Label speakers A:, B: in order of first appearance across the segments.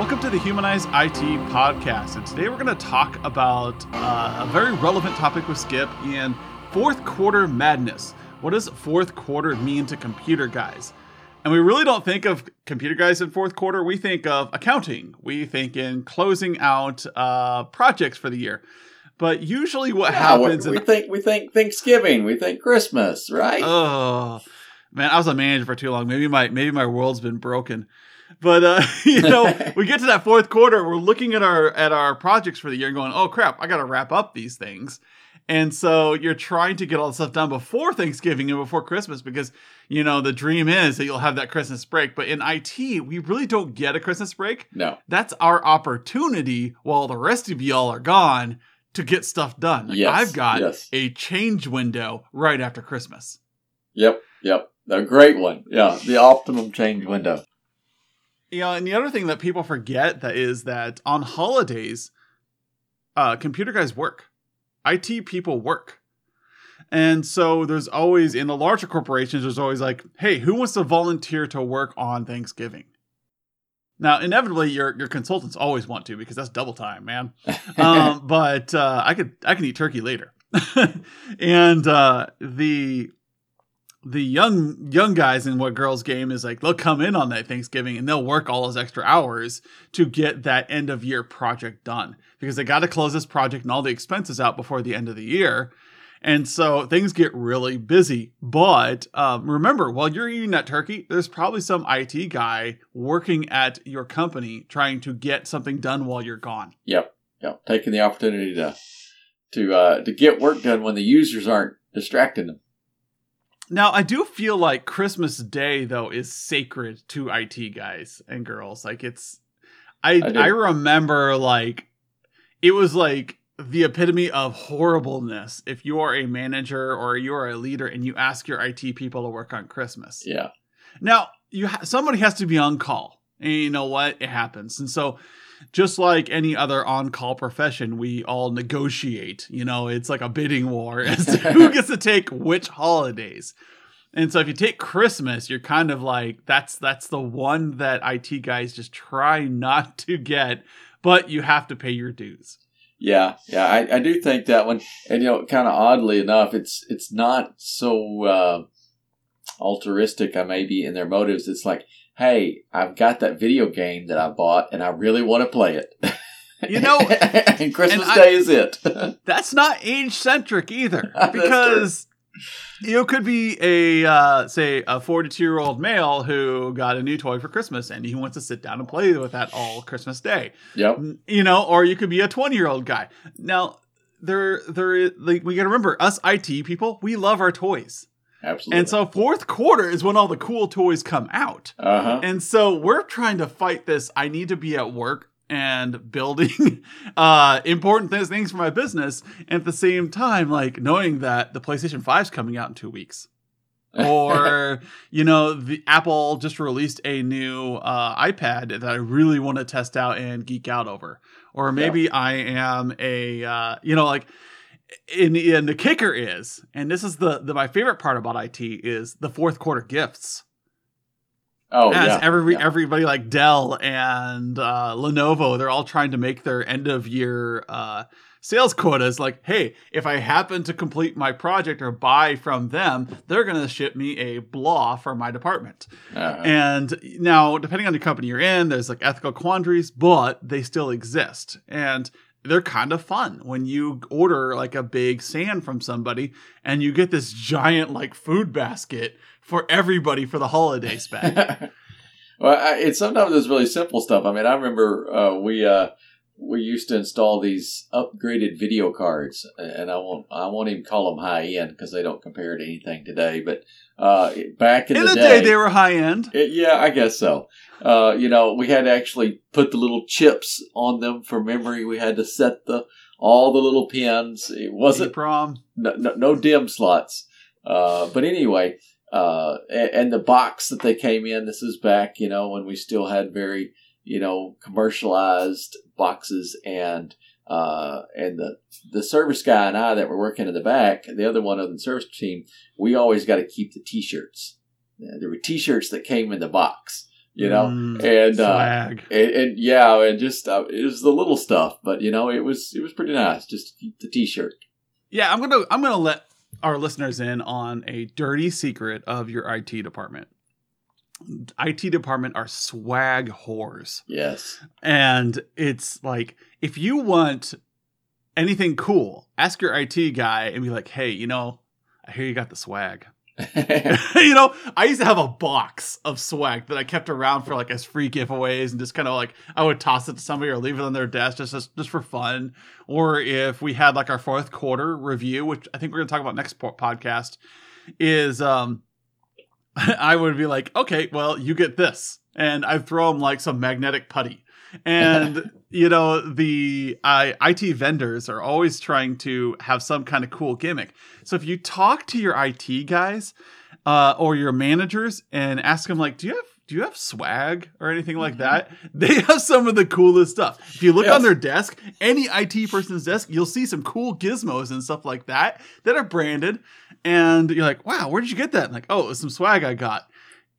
A: Welcome to the Humanized IT podcast. And today we're going to talk about uh, a very relevant topic with Skip in fourth quarter madness. What does fourth quarter mean to computer guys? And we really don't think of computer guys in fourth quarter. We think of accounting. We think in closing out uh, projects for the year. But usually, what
B: Yeah,
A: happens?
B: we, we
A: in,
B: think we think Thanksgiving, we think Christmas, right?
A: oh man, I was a manager for too long. Maybe my maybe my world's been broken. But uh, you know, we get to that fourth quarter, we're looking at our at our projects for the year and going, "Oh crap, I got to wrap up these things." And so you're trying to get all the stuff done before Thanksgiving and before Christmas because you know the dream is that you'll have that Christmas break. But in IT, we really don't get a Christmas break.
B: no.
A: That's our opportunity while the rest of y'all are gone to get stuff done. Like,
B: Yes,
A: I've got
B: yes.
A: a change window right after Christmas.
B: Yep, yep. A great one. Yeah, the optimum change window.
A: You know, and the other thing that people forget that is that on holidays, uh, computer guys work, IT people work, and so there's always in the larger corporations, there's always like, hey, who wants to volunteer to work on Thanksgiving? Now, inevitably, your your consultants always want to because that's double time, man. um, but uh, I could I can eat turkey later, and uh, the the young young guys in what girls game is like they'll come in on that Thanksgiving and they'll work all those extra hours to get that end of year project done because they got to close this project and all the expenses out before the end of the year. And so things get really busy. But um, remember, while you're eating that turkey, there's probably some IT guy working at your company trying to get something done while you're gone.
B: Yep, yep. Taking the opportunity to to uh, to get work done when the users aren't distracting them.
A: Now, I do feel like Christmas Day though is sacred to IT guys and girls. Like it's I
B: I.
A: I, remember like it was like the epitome of horribleness if you are a manager or you are a leader and you ask your IT people to work on Christmas.
B: Yeah,
A: Now, you ha- somebody has to be on call. And you know what? It happens. And so just like any other on-call profession, we all negotiate. You know, it's like a bidding war as to who gets to take which holidays. And so if you take Christmas, you're kind of like that's that's the one that IT guys just try not to get, but you have to pay your dues.
B: yeah, yeah. I, I do think that one, and you know, kind of oddly enough, it's it's not so uh, altruistic. I may be in their motives. It's like, hey, I've got that video game that I bought, and I really want to play it.
A: You know,
B: and Christmas
A: and I-
B: Day is it.
A: That's not age centric either, because you could be a uh, say a 42 year old male who got a new toy for Christmas and he wants to sit down and play with that all Christmas Day.
B: yep.
A: You know, or you could be a 20 year old guy. Now, there, there, is- like we got to remember, us IT people, we love our toys,
B: Absolutely.
A: and so fourth quarter is when all the cool toys come out.
B: uh huh.
A: And so we're trying to fight this. I need to be at work and building uh important th- things for my business and at the same time like knowing that the PlayStation 5 is coming out in 2 weeks. or you know the Apple just released a new uh iPad that I really want to test out and geek out over. Or maybe I am a uh you know like and, and the kicker is and this is the, the my favorite part about IT is the fourth quarter gifts
B: oh
A: as
B: yeah.
A: every
B: yeah.
A: everybody like Dell and uh, Lenovo, they're all trying to make their end of year uh, sales quotas. Like, hey, if I happen to complete my project or buy from them, they're going to ship me a blah for my department.
B: Uh-huh.
A: And now, depending on the company you're in, there's like ethical quandaries, but they still exist. And they're kind of fun when you order like a big SAN from somebody and you get this giant like food basket for everybody for the holiday spend.
B: well, I, it's sometimes it's really simple stuff. I mean, I remember uh, we uh, we used to install these upgraded video cards, and I won't I won't even call them high end because they don't compare to anything today. But uh, back in,
A: In
B: the,
A: the
B: day,
A: day, they were high end.
B: it- yeah, I guess so. Uh, you know, we had to actually put the little chips on them for memory. We had to set the all the little pins. It wasn't
A: prom.
B: no, no, no DIMM slots. Uh, but anyway, uh, and, and the box that they came in, this is back, you know, when we still had very, you know, commercialized boxes and, uh, and the, the service guy and I that were working in the back, the other one of the service team, we always got to keep the t-shirts. There were t-shirts that came in the box you know,
A: Mm,
B: and, uh, and, and yeah, and just uh, it was the little stuff, but you know, it was it was pretty nice just the T-shirt.
A: Yeah, I'm gonna I'm gonna let our listeners in on a dirty secret of your IT department. IT department are swag whores.
B: Yes,
A: And it's like if you want anything cool, ask your IT guy and be like, "Hey, you know, I hear you got the swag." you know, I used to have a box of swag that I kept around for like as free giveaways and just kind of like I would toss it to somebody or leave it on their desk just, just just for fun. Or if we had like our fourth quarter review, which I think we're gonna talk about next po- podcast, is um I would be like, okay, well, you get this, and I throw them like some magnetic putty. And you know the uh, IT vendors are always trying to have some kind of cool gimmick. So if you talk to your IT guys uh, or your managers and ask them like, "Do you have do you have swag or anything like
B: Mhm.
A: that?" They have some of the coolest stuff. If you look on their desk, any IT person's desk, you'll see some cool gizmos and stuff like that that are branded, and you're like, "Wow, where did you get that?" And like, "Oh, it was some swag I got."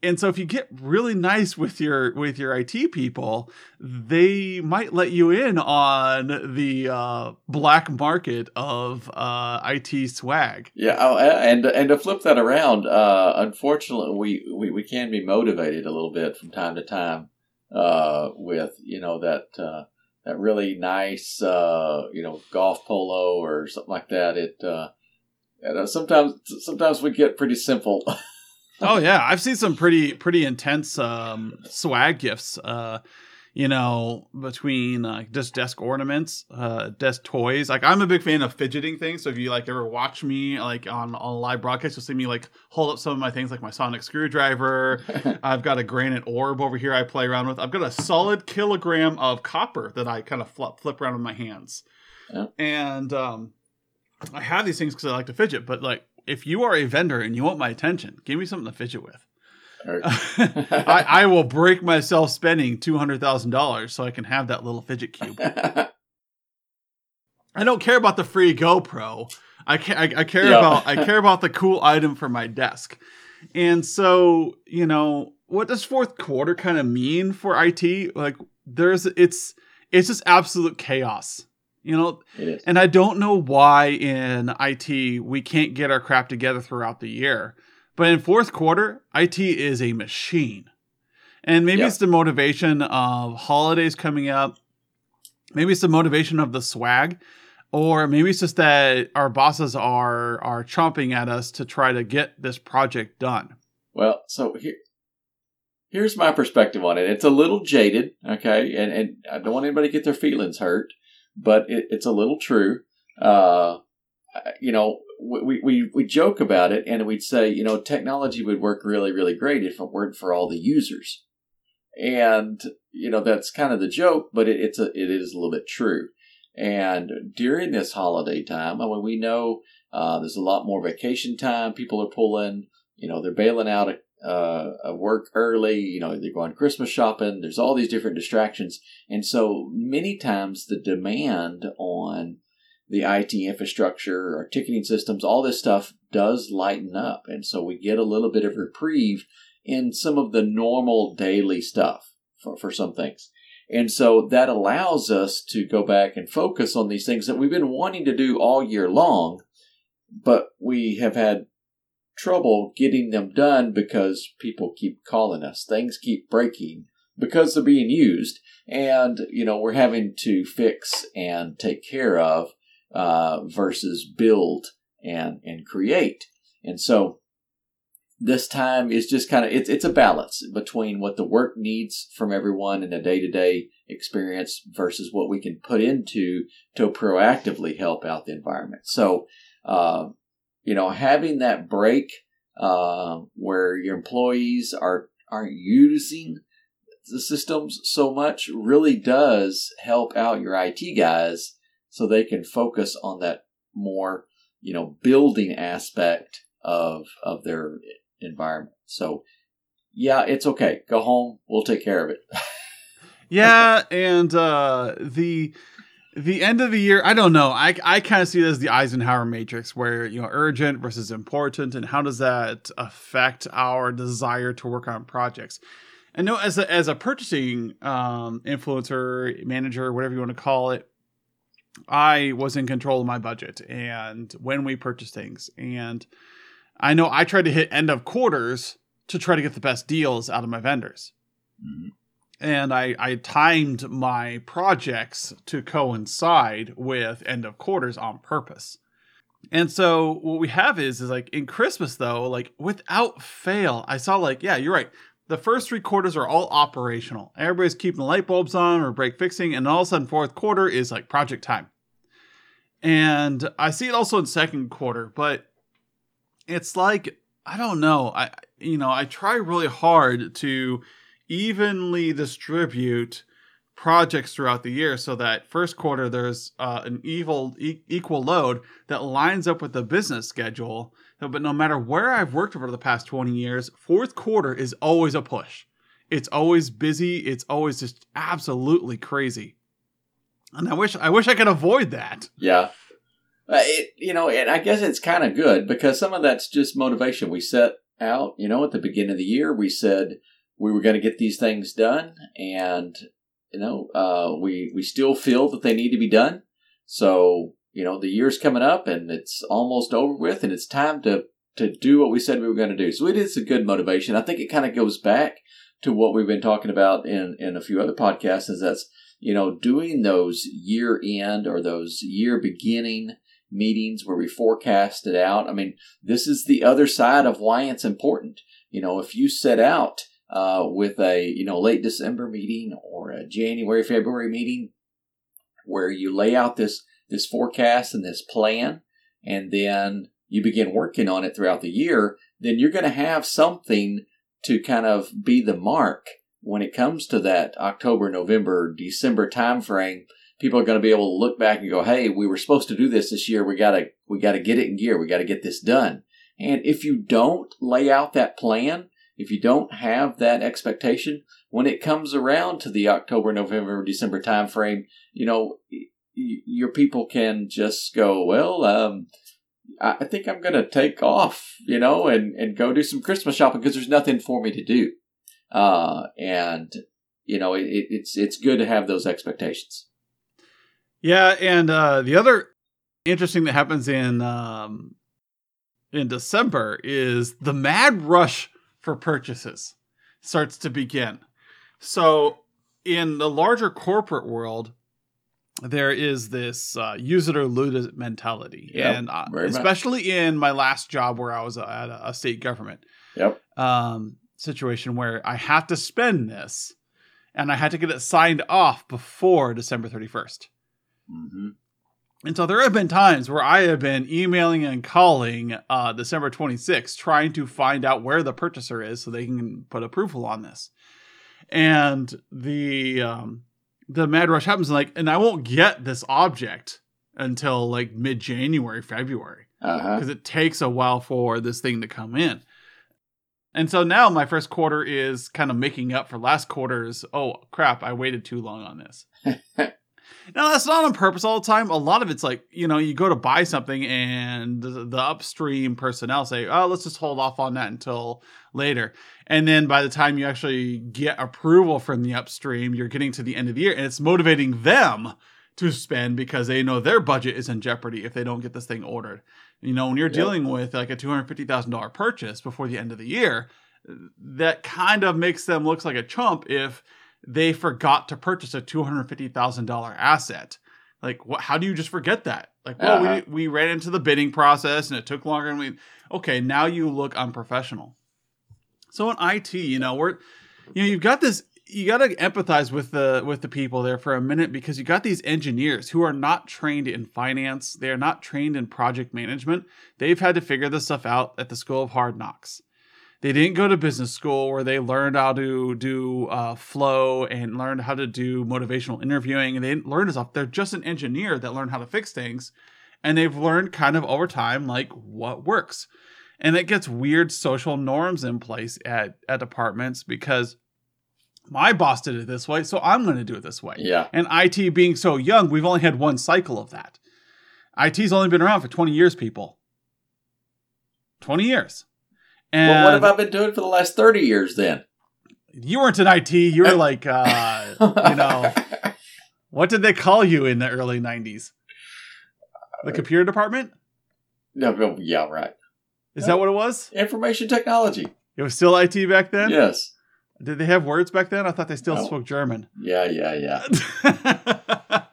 A: And so if you get really nice with your with your IT people, they might let you in on the uh, black market of uh, IT swag.
B: yeah, oh, and and to flip that around, uh, unfortunately, we, we we can be motivated a little bit from time to time uh, with you know that uh, that really nice uh, you know golf polo or something like that. It sometimes sometimes we get pretty simple.
A: oh yeah, I've seen some pretty pretty intense um, swag gifts. Uh, you know, between uh, just desk ornaments, uh, desk toys. Like I'm a big fan of fidgeting things. So if you like ever watch me like on on a live broadcast, you'll see me like hold up some of my things, like my sonic screwdriver. I've got a granite orb over here I play around with. I've got a solid kilogram of copper that I kind of flip, flip around with my hands.
B: Yeah.
A: And um, I have these things because I like to fidget. But like, if you are a vendor and you want my attention, give me something to fidget with.
B: Or-
A: I, I will break myself spending two hundred thousand dollars so I can have that little fidget cube. I don't care about the free GoPro. I ca- I, I care
B: Yeah.
A: about I care about the cool item for my desk. And so, you know, what does fourth quarter kind of mean for IT? Like there's it's it's just absolute chaos. You know, and I don't know why in IT we can't get our crap together throughout the year. But in fourth quarter, IT is a machine. And maybe it's the motivation of holidays coming up. Maybe it's the motivation of the swag. Or maybe it's just that our bosses are are chomping at us to try to get this project done.
B: Well, so here, here's my perspective on it. It's a little jaded, okay, and and I don't want anybody to get their feelings hurt, but it, it's a little true. Uh, you know, we, we we joke about it, and we'd say, you know, technology would work really, really great if it weren't for all the users, and you know that's kind of the joke, but it, it's a it is a little bit true. And during this holiday time, I mean, we know uh, there's a lot more vacation time. People are pulling you know they're bailing out uh, work early you know they're going christmas shopping there's all these different distractions. And so many times the demand on the it infrastructure our ticketing systems all this stuff does lighten up. And so we get a little bit of reprieve in some of the normal daily stuff for, for some things. And so that allows us to go back and focus on these things that we've been wanting to do all year long but we have had trouble getting them done because people keep calling us. Things keep breaking because they're being used, and you know we're having to fix and take care of uh, versus build and and create. And so this time is just kind of it's it's a balance between what the work needs from everyone in a day to day experience versus what we can put into to proactively help out the environment. So. Uh, you know, having that break uh, where your employees are aren't using the systems so much really does help out your IT guys so they can focus on that more, you know, building aspect of of their environment. So, yeah, it's okay. Go home. We'll take care of it.
A: Yeah, and uh, the the end of the year, I don't know. I I kind of see it as the Eisenhower matrix, where you know urgent versus important, and how does that affect our desire to work on projects? And no, as a as a purchasing um, influencer, manager, whatever you want to call it, I was in control of my budget and when we purchase things. And I know I tried to hit end of quarters to try to get the best deals out of my vendors.
B: Mhm.
A: And I, I timed my projects to coincide with end of quarters on purpose. And so what we have is is like in Christmas though, like without fail, I saw like, yeah, you're right. The first three quarters are all operational. Everybody's keeping the light bulbs on or break fixing, and all of a sudden fourth quarter is like project time. And I see it also in second quarter, but it's like I don't know. I you know, I try really hard to evenly distribute projects throughout the year so that first quarter there's uh, an evil e- equal load that lines up with the business schedule. But no matter where i've worked over the past 20 years fourth quarter is always a push. It's always busy. It's always just absolutely crazy. And i wish i wish i could avoid that.
B: Yeah. Uh, it, you know, and I guess it's kind of good because some of that's just motivation. We set out, you know, at the beginning of the year, we said we were going to get these things done, and you know, uh, we we still feel that they need to be done. So you know, the year's coming up, and it's almost over with, and it's time to to do what we said we were going to do. So it is a good motivation. I think it kind of goes back to what we've been talking about in in a few other podcasts. Is that's you know doing those year end or those year beginning meetings where we forecast it out. I mean, this is the other side of why it's important. You know, if you set out uh, with a you know late December meeting or a January February meeting where you lay out this this forecast and this plan, and then you begin working on it throughout the year, then you're going to have something to kind of be the mark when it comes to that October, November, December timeframe people are going to be able to look back and go, "Hey, we were supposed to do this this year. We gotta we gotta get it in gear. We gotta get this done." And if you don't lay out that plan, if you don't have that expectation, when it comes around to the October, November, December timeframe, you know, your people can just go, "Well, um, I think I'm going to take off, you know, and and go do some Christmas shopping because there's nothing for me to do." Uh, and you know, it, it's it's good to have those expectations.
A: Yeah, and uh, the other interesting that happens in um, in December is the mad rush for purchases starts to begin. So in the larger corporate world, there is this uh, use it or lose it mentality,
B: Yep,
A: and uh,
B: very much.
A: especially in my last job where I was at a, a state government
B: Yep.
A: um, situation where I have to spend this, and I had to get it signed off before December thirty first.
B: hmm
A: And so there have been times where I have been emailing and calling uh, December 26th, trying to find out where the purchaser is so they can put approval on this. And the um, the mad rush happens, and like, and I won't get this object until like mid January, February, because it takes a while for this thing to come in. And so now my first quarter is kind of making up for last quarter's. Oh crap! I waited too long on this. Now that's not on purpose all the time. A lot of it's like you know you go to buy something and the, the upstream personnel say, "Oh, let's just hold off on that until later." And then by the time you actually get approval from the upstream, you're getting to the end of the year, and it's motivating them to spend because they know their budget is in jeopardy if they don't get this thing ordered. You know, when you're
B: Yep.
A: dealing with like a two hundred fifty thousand dollar purchase before the end of the year, that kind of makes them look like a chump if they forgot to purchase a two hundred fifty thousand dollar asset. Like, what? How do you just forget that? Like, well,
B: Uh-huh.
A: we we ran into the bidding process and it took longer. And we okay, now you look unprofessional. So in IT, you know, we're you know you've got this. You got to empathize with the with the people there for a minute because you got these engineers who are not trained in finance. They are not trained in project management. They've had to figure this stuff out at the School of Hard Knocks they didn't go to business school where they learned how to do uh, flow and learned how to do motivational interviewing and they didn't learn stuff they're just an engineer that learned how to fix things and they've learned kind of over time like what works. And it gets weird social norms in place at, at departments because my boss did it this way so i'm going to do it this way.
B: Yeah.
A: and it being so young we've only had one cycle of that. It's only been around for 20 years people. 20 years and
B: well, what have I been doing for the last thirty years then?
A: you weren't in IT. You were like, uh, you know, what did they call you in the early '90s? The computer department?
B: No, no, yeah, right.
A: Is that what it was?
B: Information technology.
A: It was still IT back then.
B: Yes.
A: Did they have words back then? I thought they still
B: No.
A: spoke German.
B: Yeah, yeah, yeah.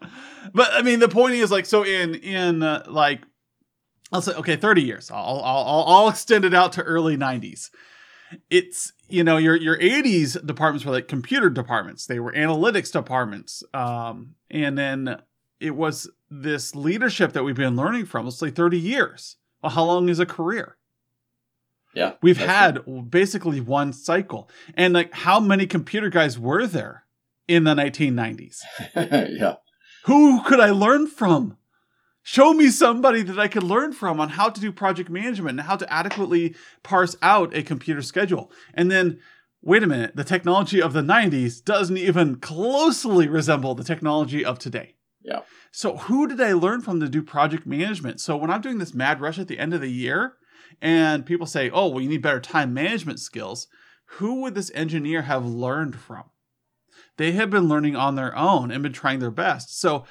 A: but I mean, the point is like, so in in uh, like, I'll say okay, thirty years. I'll I'll I'll, extend it out to early '90s. It's you know your your '80s departments were like computer departments. They were analytics departments, um, and then it was this leadership that we've been learning from. Let's say thirty years. Well, how long is a career?
B: Yeah.
A: We've had basically one cycle. And like how many computer guys were there in the 1990s?
B: yeah.
A: Who could I learn from? Show me somebody that I could learn from on how to do project management and how to adequately parse out a computer schedule. And then wait a minute, the technology of the 90s doesn't even closely resemble the technology of today.
B: Yeah.
A: So who did I learn from to do project management? So when I'm doing this mad rush at the end of the year and people say, "Oh, well you need better time management skills," who would this engineer have learned from? They have been learning on their own and been trying their best. So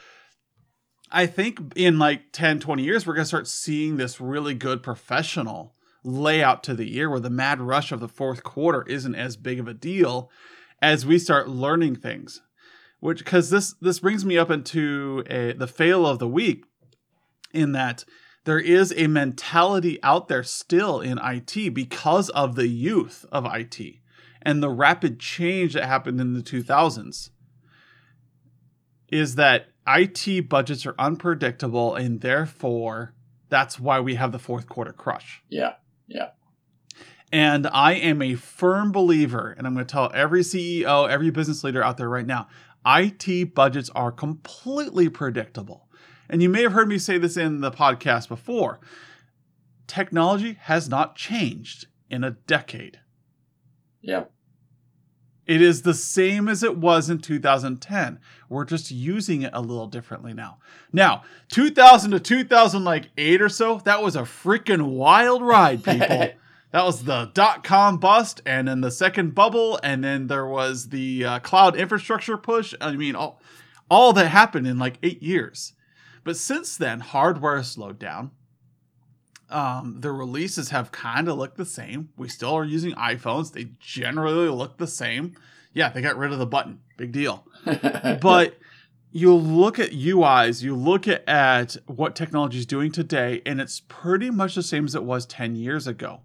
A: I think in like 10, 20 years we're going to start seeing this really good professional layout to the year where the mad rush of the fourth quarter isn't as big of a deal as we start learning things which because this this brings me up into a, the fail of the week in that there is a mentality out there still in IT because of the youth of IT and the rapid change that happened in the 2000s is that IT budgets are unpredictable and therefore that's why we have the fourth quarter crush.
B: Yeah. Yeah.
A: And I am a firm believer, and I'm going to tell every CEO, every business leader out there right now IT budgets are completely predictable. And you may have heard me say this in the podcast before technology has not changed in a decade.
B: Yeah.
A: It is the same as it was in 2010. We're just using it a little differently now. Now, 2000 to 2008 or so, that was a freaking wild ride, people. that was the dot com bust, and then the second bubble, and then there was the uh, cloud infrastructure push. I mean, all, all that happened in like eight years. But since then, hardware slowed down. Um, the releases have kind of looked the same. We still are using iPhones. They generally look the same. Yeah, they got rid of the button. Big deal. But you look at UIs, you look at, at what technology is doing today, and it's pretty much the same as it was 10 years ago.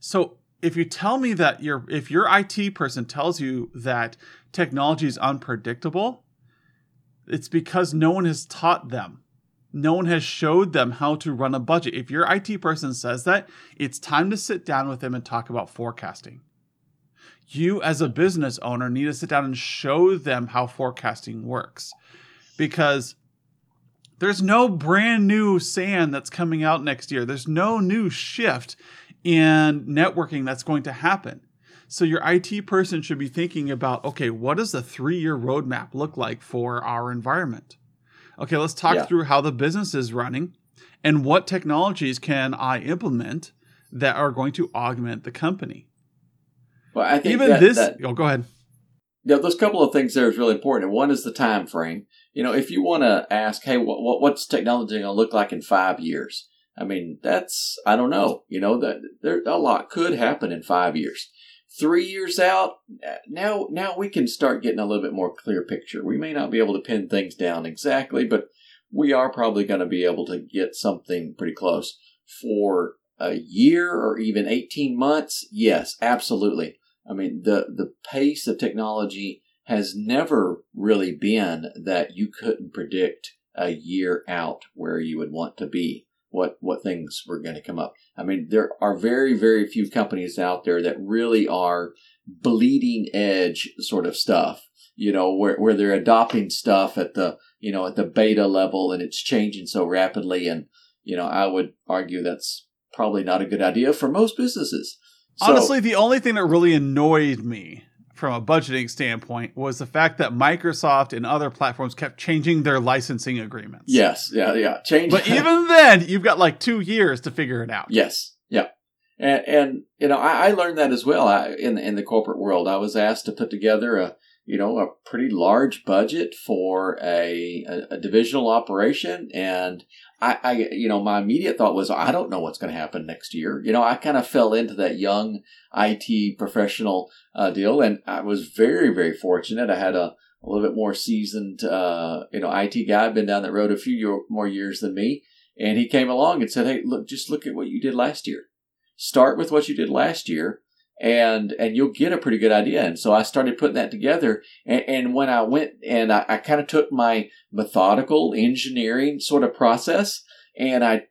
A: So if you tell me that your if your IT person tells you that technology is unpredictable, it's because no one has taught them. No one has showed them how to run a budget. If your IT person says that, it's time to sit down with them and talk about forecasting. You, as a business owner, need to sit down and show them how forecasting works because there's no brand new SAN that's coming out next year. There's no new shift in networking that's going to happen. So your IT person should be thinking about, okay, what does the three-year roadmap look like for our environment? Okay, let's talk
B: Yeah.
A: through how the business is running and what technologies can I implement that are going to augment the company.
B: well, I think
A: Even
B: that-
A: this,
B: that-
A: oh, go ahead.
B: Yeah, those couple of things there is really important. One is the time frame. You know, if you want to ask, hey, what, what what's technology going to look like in five years? I mean, that's I don't know. You know, that there a lot could happen in five years. Three years out, uh, now now we can start getting a little bit more clear picture. We may not be able to pin things down exactly, but we are probably going to be able to get something pretty close for a year or even 18 months. Yes, absolutely. I mean, the, the pace of technology has never really been that you couldn't predict a year out where you would want to be, what, what things were going to come up. I mean, there are very, very few companies out there that really are bleeding edge sort of stuff, you know, where, where they're adopting stuff at the, you know, at the beta level and it's changing so rapidly. And, you know, I would argue that's probably not a good idea for most businesses. So-
A: Honestly, the only thing that really annoyed me from a budgeting standpoint was the fact that Microsoft and other platforms kept changing their licensing agreements.
B: Yes, yeah, yeah. Change.
A: But even then, you've got like two years to figure it out.
B: yes, yeah. And, and you know, I, I, learned that as well I, in in the corporate world. I was asked to put together a you know a pretty large budget for a, a, a divisional operation, and I, I, you know, my immediate thought was, I don't know what's going to happen next year. You know, I kind of fell into that young IT professional uh, deal, and I was very, very fortunate. I had a, a little bit more seasoned, uh, you know, IT guy, been down that road a few year, more years than me, and he came along and said, "Hey, look, just look at what you did last year. Start with what you did last year." And and you'll get a pretty good idea. And so I started putting that together. And, and when I went and I, I kind of took my methodical engineering sort of process and I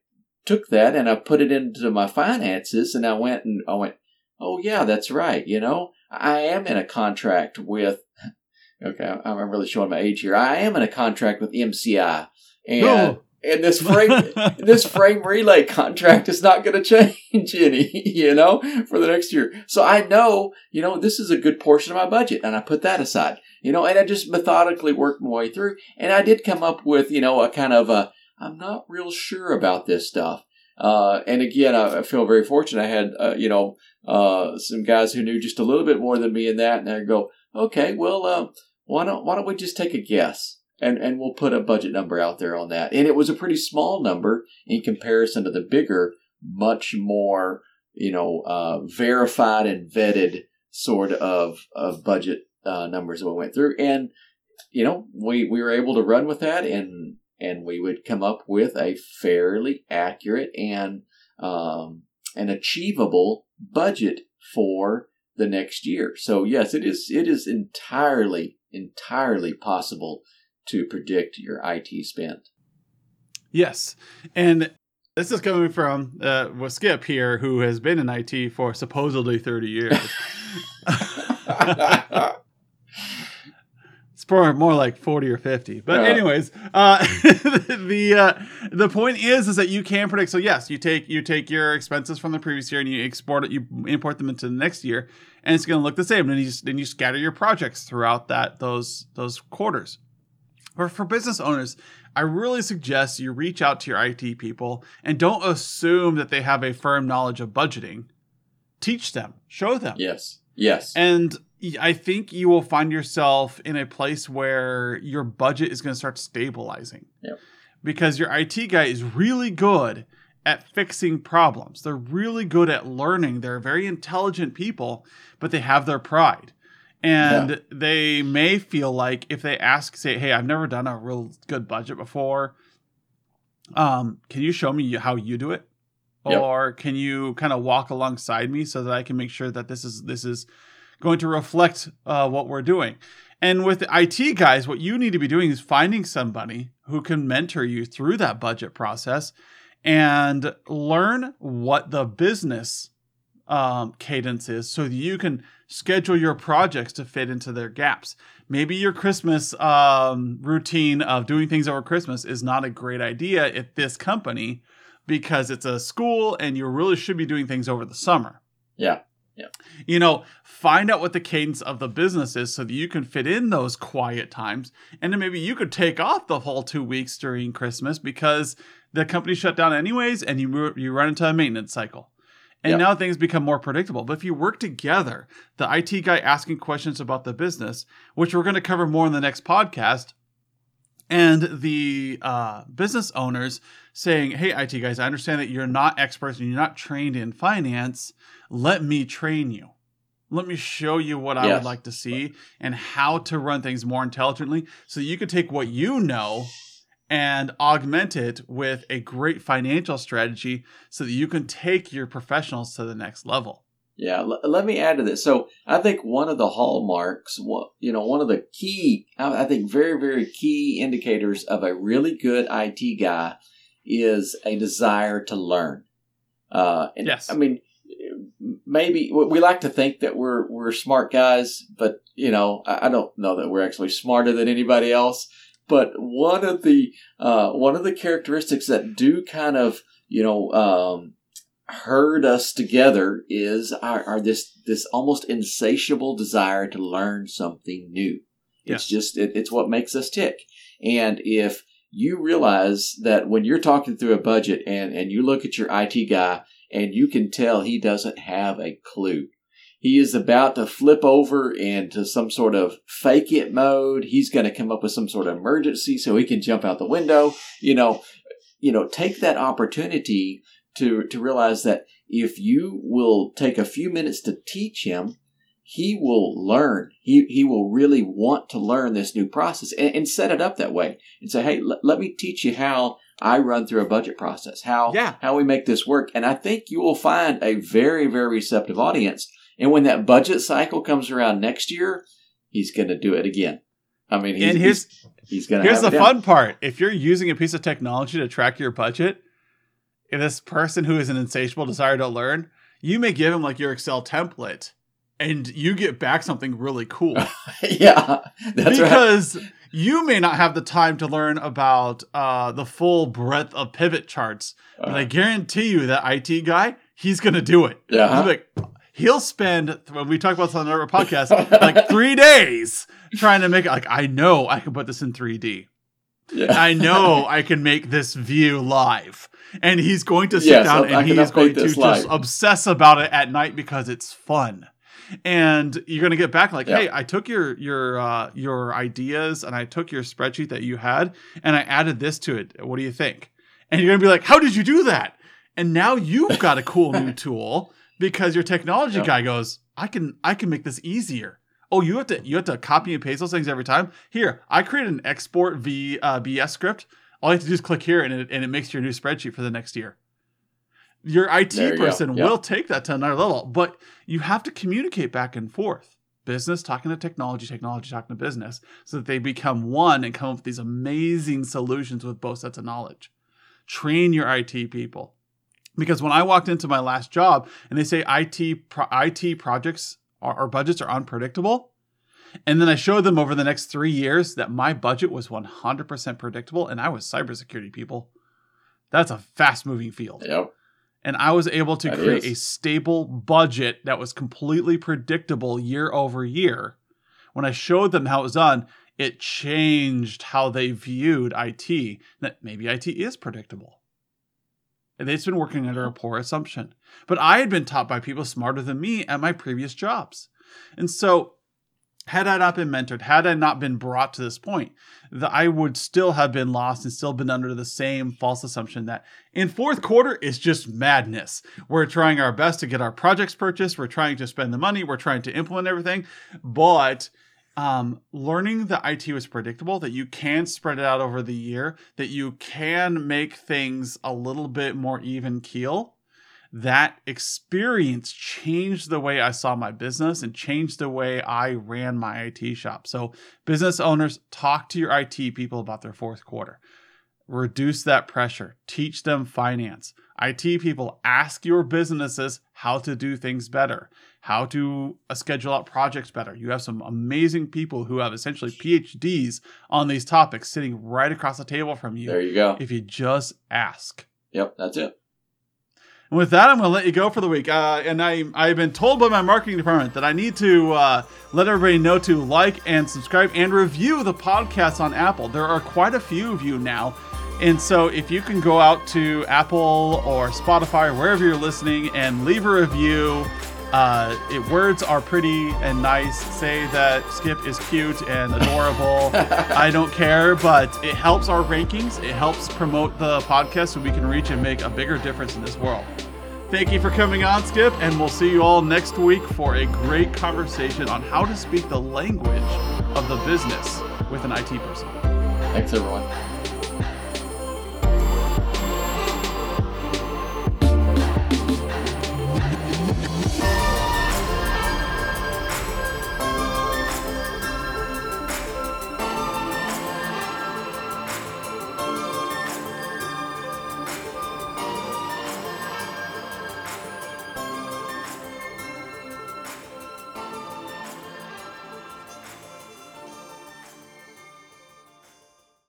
B: took that and I put it into my finances and I went and I went, oh yeah, that's right. You know, I am in a contract with. Okay, I'm really showing my age here. I am in a contract with MCI, and oh and this frame this frame relay contract is not going to change any you know for the next year. So i know you know this is a good portion of my budget and i put that aside you know and i just methodically worked my way through. And i did come up with you know a kind of a i'm not real sure about this stuff. Uh, and again I, feel very fortunate. I had uh, you know uh, some guys who knew just a little bit more than me in that and i go okay well uh, why don't why don't we just take a guess and and we'll put a budget number out there on that. And it was a pretty small number in comparison to the bigger, much more you know uh, verified and vetted sort of of budget uh, numbers that we went through. And you know we we were able to run with that and and we would come up with a fairly accurate and um, an achievable budget for the next year. So yes, it is it is entirely entirely possible to predict your IT spend.
A: Yes. And this is coming from uh, well, Skip here, who has been in IT for supposedly 30 years. it's probably more like 40 or 50. But yeah. anyways, uh, the uh, the point is is that you can predict. So yes, you take you take your expenses from the previous year and you export it, you import them into the next year, and it's going to look the same. And you then you scatter your projects throughout that those those quarters. Or for business owners, I really suggest you reach out to your IT people and don't assume that they have a firm knowledge of budgeting. Teach them, show them.
B: Yes. Yes.
A: And I think you will find yourself in a place where your budget is going to start stabilizing.
B: Yep.
A: Because your IT guy is really good at fixing problems. They're really good at learning. They're very intelligent people, but they have their pride and yeah. they may feel like if they ask say hey i've never done a real good budget before um can you show me how you do it yep. or can you kind of walk alongside me so that i can make sure that this is this is going to reflect uh, what we're doing and with the it guys what you need to be doing is finding somebody who can mentor you through that budget process and learn what the business um, cadence is so that you can schedule your projects to fit into their gaps. Maybe your Christmas um, routine of doing things over Christmas is not a great idea at this company because it's a school and you really should be doing things over the summer.
B: Yeah. Yeah.
A: You know, find out what the cadence of the business is so that you can fit in those quiet times. And then maybe you could take off the whole two weeks during Christmas because the company shut down anyways and you, you run into a maintenance cycle. And yep. now things become more predictable. But if you work together, the IT guy asking questions about the business, which we're going to cover more in the next podcast, and the uh, business owners saying, Hey, IT guys, I understand that you're not experts and you're not trained in finance. Let me train you. Let me show you what yes. I would like to see and how to run things more intelligently so you can take what you know and augment it with a great financial strategy so that you can take your professionals to the next level.
B: Yeah, l- let me add to this. So I think one of the hallmarks, you know, one of the key, I think very, very key indicators of a really good IT guy is a desire to learn. Uh, and yes. I mean, maybe we like to think that we're we're smart guys, but you know, I don't know that we're actually smarter than anybody else. But one of the uh, one of the characteristics that do kind of you know um, herd us together is our, our, this this almost insatiable desire to learn something new. Yeah. It's just it, it's what makes us tick. And if you realize that when you're talking through a budget and and you look at your IT guy and you can tell he doesn't have a clue. He is about to flip over into some sort of fake it mode. He's going to come up with some sort of emergency so he can jump out the window. You know, you know, take that opportunity to to realize that if you will take a few minutes to teach him, he will learn. He he will really want to learn this new process and, and set it up that way and say, "Hey, l- let me teach you how I run through a budget process. How
A: Yeah.
B: how we make this work." And I think you will find a very very receptive audience. And when that budget cycle comes around next year, he's going to do it again. I mean, he's,
A: and here's
B: he's, he's going to
A: here's the
B: have it down.
A: fun part: if you're using a piece of technology to track your budget, if this person who is an insatiable desire to learn, you may give him like your Excel template, and you get back something really cool.
B: yeah, that's right.
A: because you may not have the time to learn about uh, the full breadth of pivot charts, but I
B: Uh,
A: guarantee you that IT guy, he's gonna do it.
B: yeah,
A: He's like, he'll spend when we talk about this on our podcast, like three days trying to make it. Like, I know I can put this in 3D.
B: yeah.
A: I know I can make this view live. And he's going to sit down and he
B: can
A: is going to
B: this
A: just obsess about it at night because it's fun. And you're going to get back like,
B: Yeah.
A: "Hey, I took your your uh your ideas and I took your spreadsheet that you had and I added this to it. What do you think?" And you're going to be like, "How did you do that?" And now you've got a cool new tool because your technology
B: Yeah.
A: guy goes, "I can I can make this easier." Oh, you have to you have to copy and paste those things every time. Here, I created an export v uh, BS script. All you have to do is click here, and it, and it makes your new spreadsheet for the next year. Your IT
B: you
A: person
B: Yeah.
A: will take that to another level, but you have to communicate back and forth. Business talking to technology, technology talking to business, so that they become one and come up with these amazing solutions with both sets of knowledge. Train your IT people, because when I walked into my last job and they say IT pro- IT projects or budgets are unpredictable, and then I showed them over the next three years that my budget was 100% predictable, and I was cybersecurity people. That's a fast moving field.
B: Yep.
A: And I was able to
B: That
A: create
B: is.
A: a stable budget that was completely predictable year over year. When I showed them how it was done, it changed how they viewed IT. That maybe IT is predictable. And they've been working under a poor assumption. But I had been taught by people smarter than me at my previous jobs. And so, had I not been mentored, had I not been brought to this point, that I would still have been lost and still been under the same false assumption that in fourth quarter is just madness. We're trying our best to get our projects purchased. We're trying to spend the money. We're trying to implement everything. But um, learning that IT was predictable, that you can spread it out over the year, that you can make things a little bit more even keel, that experience changed the way I saw my business and changed the way I ran my IT shop. So, business owners, talk to your IT people about their fourth quarter. Reduce that pressure, teach them finance. IT people, ask your businesses how to do things better, how to uh, schedule out projects better. You have some amazing people who have essentially PhDs on these topics sitting right across the table from you
B: There you go.
A: if you just ask.
B: Yep, that's it.
A: And with that, I'm going to let you go for the week. Uh, and I, I've been told by my marketing department that I need to uh, let everybody know to like and subscribe and review the podcast on Apple. There are quite a few of you now. And so if you can go out to Apple or Spotify or wherever you're listening and leave a review, uh, it, words are pretty and nice. Say that Skip is cute and adorable. I don't care, but it helps our rankings. It helps promote the podcast so we can reach and make a bigger difference in this world. Thank you for coming on, Skip, and we'll see you all next week for a great conversation on how to speak the language of the business with an IT person.
B: Thanks, everyone.